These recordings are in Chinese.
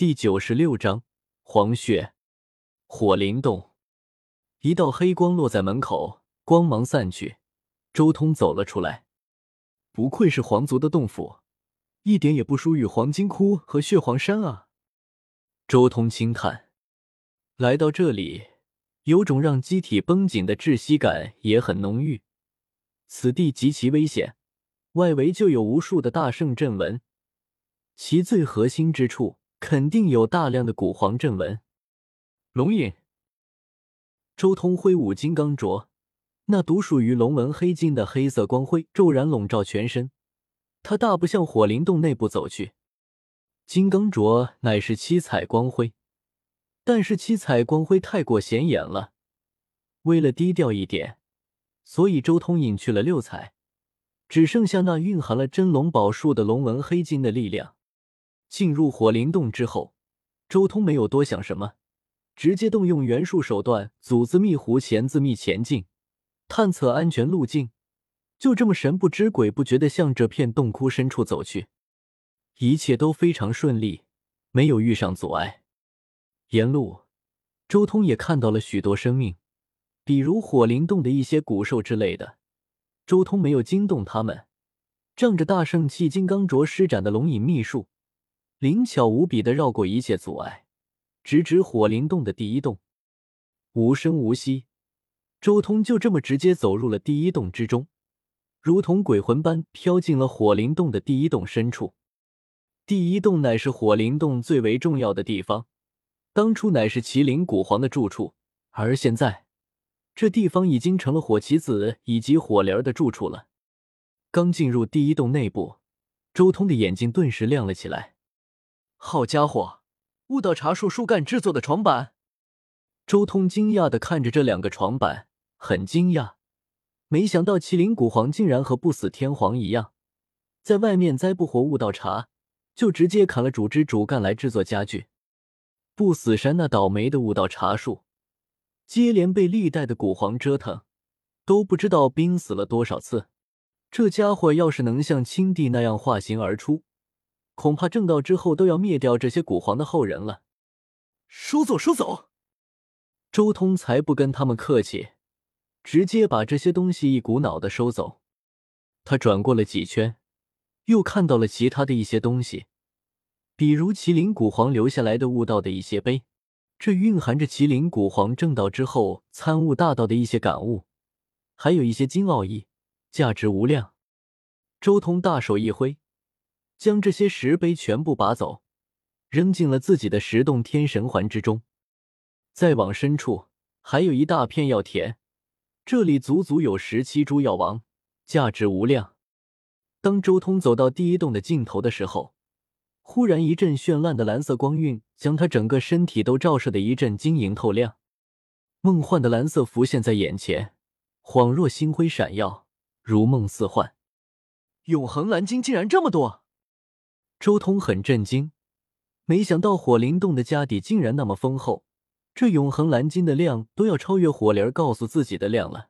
第九十六章黄血火灵洞。一道黑光落在门口，光芒散去，周通走了出来。不愧是皇族的洞府，一点也不输于黄金窟和血皇山啊！周通轻叹。来到这里，有种让机体绷紧的窒息感，也很浓郁。此地极其危险，外围就有无数的大圣阵纹，其最核心之处。肯定有大量的古皇阵纹。龙影，周通挥舞金刚镯，那独属于龙纹黑金的黑色光辉骤然笼罩全身。他大步向火灵洞内部走去。金刚镯乃是七彩光辉，但是七彩光辉太过显眼了。为了低调一点，所以周通隐去了六彩，只剩下那蕴含了真龙宝术的龙纹黑金的力量。进入火灵洞之后，周通没有多想什么，直接动用元术手段，祖字秘壶前自秘前进，探测安全路径。就这么神不知鬼不觉的向这片洞窟深处走去，一切都非常顺利，没有遇上阻碍。沿路，周通也看到了许多生命，比如火灵洞的一些古兽之类的。周通没有惊动他们，仗着大圣气金刚镯施展的龙隐秘术。灵巧无比的绕过一切阻碍，直指火灵洞的第一洞。无声无息，周通就这么直接走入了第一洞之中，如同鬼魂般飘进了火灵洞的第一洞深处。第一洞乃是火灵洞最为重要的地方，当初乃是麒麟古皇的住处，而现在这地方已经成了火棋子以及火灵儿的住处了。刚进入第一洞内部，周通的眼睛顿时亮了起来。好家伙，悟道茶树树干制作的床板！周通惊讶的看着这两个床板，很惊讶，没想到麒麟古皇竟然和不死天皇一样，在外面栽不活悟道茶，就直接砍了主枝主干来制作家具。不死山那倒霉的悟道茶树，接连被历代的古皇折腾，都不知道濒死了多少次。这家伙要是能像青帝那样化形而出，恐怕正道之后都要灭掉这些古皇的后人了。收走，收走！周通才不跟他们客气，直接把这些东西一股脑的收走。他转过了几圈，又看到了其他的一些东西，比如麒麟古皇留下来的悟道的一些碑，这蕴含着麒麟古皇正道之后参悟大道的一些感悟，还有一些金奥义，价值无量。周通大手一挥。将这些石碑全部拔走，扔进了自己的十洞天神环之中。再往深处，还有一大片药田，这里足足有十七株药王，价值无量。当周通走到第一洞的尽头的时候，忽然一阵绚烂的蓝色光晕将他整个身体都照射的一阵晶莹透亮，梦幻的蓝色浮现在眼前，恍若星辉闪耀，如梦似幻。永恒蓝晶竟然这么多！周通很震惊，没想到火灵洞的家底竟然那么丰厚，这永恒蓝金的量都要超越火灵儿告诉自己的量了。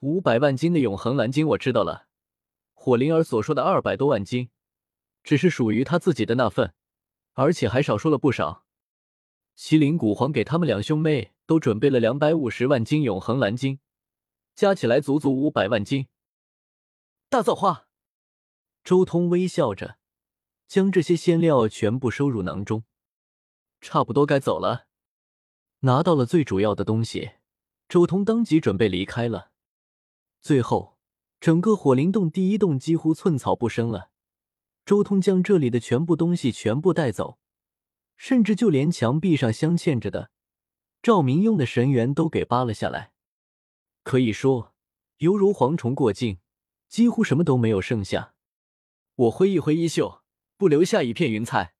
五百万斤的永恒蓝金我知道了，火灵儿所说的二百多万斤，只是属于他自己的那份，而且还少说了不少。麒麟古皇给他们两兄妹都准备了两百五十万斤永恒蓝金，加起来足足五百万斤。大造化！周通微笑着。将这些仙料全部收入囊中，差不多该走了。拿到了最主要的东西，周通当即准备离开了。最后，整个火灵洞第一洞几乎寸草不生了。周通将这里的全部东西全部带走，甚至就连墙壁上镶嵌着的赵明用的神元都给扒了下来。可以说，犹如蝗虫过境，几乎什么都没有剩下。我挥一挥衣袖。不留下一片云彩。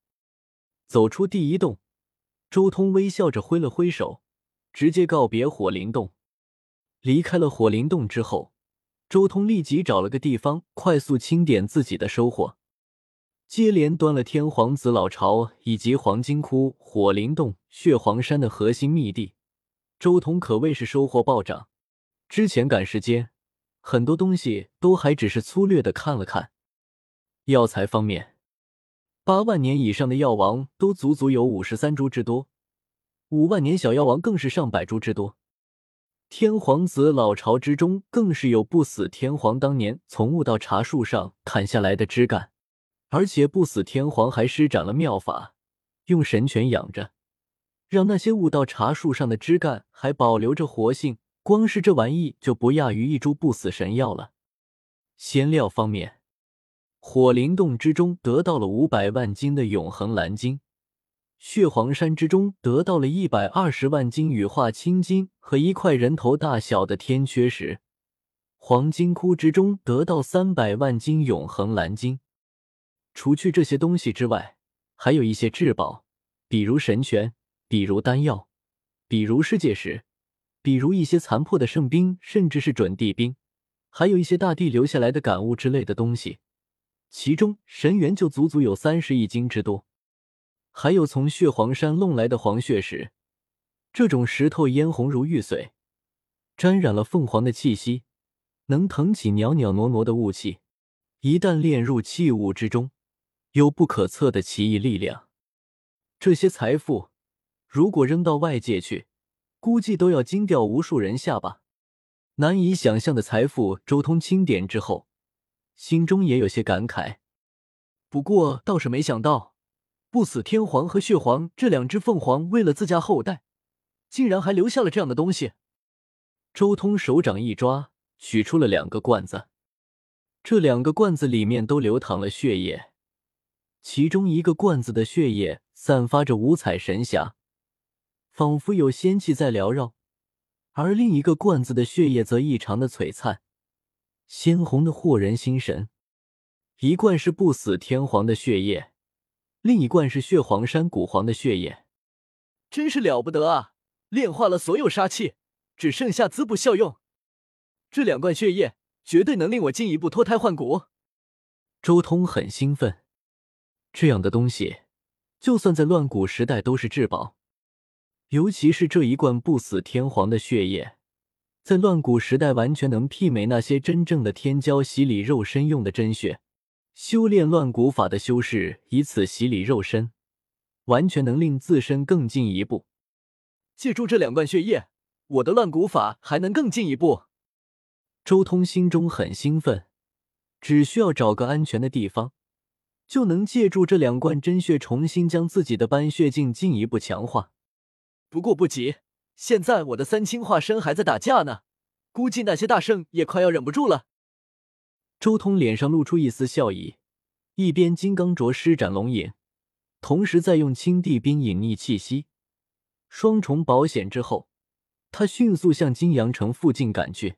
走出第一洞，周通微笑着挥了挥手，直接告别火灵洞。离开了火灵洞之后，周通立即找了个地方快速清点自己的收获，接连端了天皇子老巢以及黄金窟、火灵洞、血皇山的核心密地。周通可谓是收获暴涨。之前赶时间，很多东西都还只是粗略的看了看。药材方面。八万年以上的药王都足足有五十三株之多，五万年小药王更是上百株之多。天皇子老巢之中，更是有不死天皇当年从悟道茶树上砍下来的枝干，而且不死天皇还施展了妙法，用神权养着，让那些悟道茶树上的枝干还保留着活性。光是这玩意就不亚于一株不死神药了。仙料方面，火灵洞之中得到了五百万斤的永恒蓝晶，血皇山之中得到了一百二十万斤羽化青金和一块人头大小的天缺石，黄金窟之中得到三百万斤永恒蓝晶。除去这些东西之外，还有一些至宝，比如神拳，比如丹药，比如世界石。比如一些残破的圣兵，甚至是准地兵，还有一些大地留下来的感悟之类的东西，其中神元就足足有三十亿斤之多。还有从血皇山弄来的黄血石，这种石头嫣红如玉髓，沾染了凤凰的气息，能腾起袅袅挪挪的雾气，一旦炼入器物之中，有不可测的奇异力量。这些财富，如果扔到外界去，估计都要惊掉无数人下巴，难以想象的财富。周通清点之后，心中也有些感慨。不过倒是没想到，不死天皇和血皇这两只凤凰，为了自家后代，竟然还留下了这样的东西。周通手掌一抓，取出了两个罐子，这两个罐子里面都流淌了血液，其中一个罐子的血液散发着五彩神霞。仿佛有仙气在缭绕，而另一个罐子的血液则异常的璀璨，鲜红的惑人心神。一罐是不死天皇的血液，另一罐是血皇山古皇的血液，真是了不得啊！炼化了所有杀气，只剩下滋补效用。这两罐血液绝对能令我进一步脱胎换骨。周通很兴奋，这样的东西，就算在乱古时代都是至宝。尤其是这一罐不死天皇的血液，在乱古时代完全能媲美那些真正的天骄洗礼肉身用的真血。修炼乱古法的修士以此洗礼肉身，完全能令自身更进一步。借助这两罐血液，我的乱古法还能更进一步。周通心中很兴奋，只需要找个安全的地方，就能借助这两罐真血，重新将自己的斑血境进一步强化。不过不急，现在我的三清化身还在打架呢，估计那些大圣也快要忍不住了。周通脸上露出一丝笑意，一边金刚镯施展龙影，同时在用青帝冰隐匿气息，双重保险之后，他迅速向金阳城附近赶去。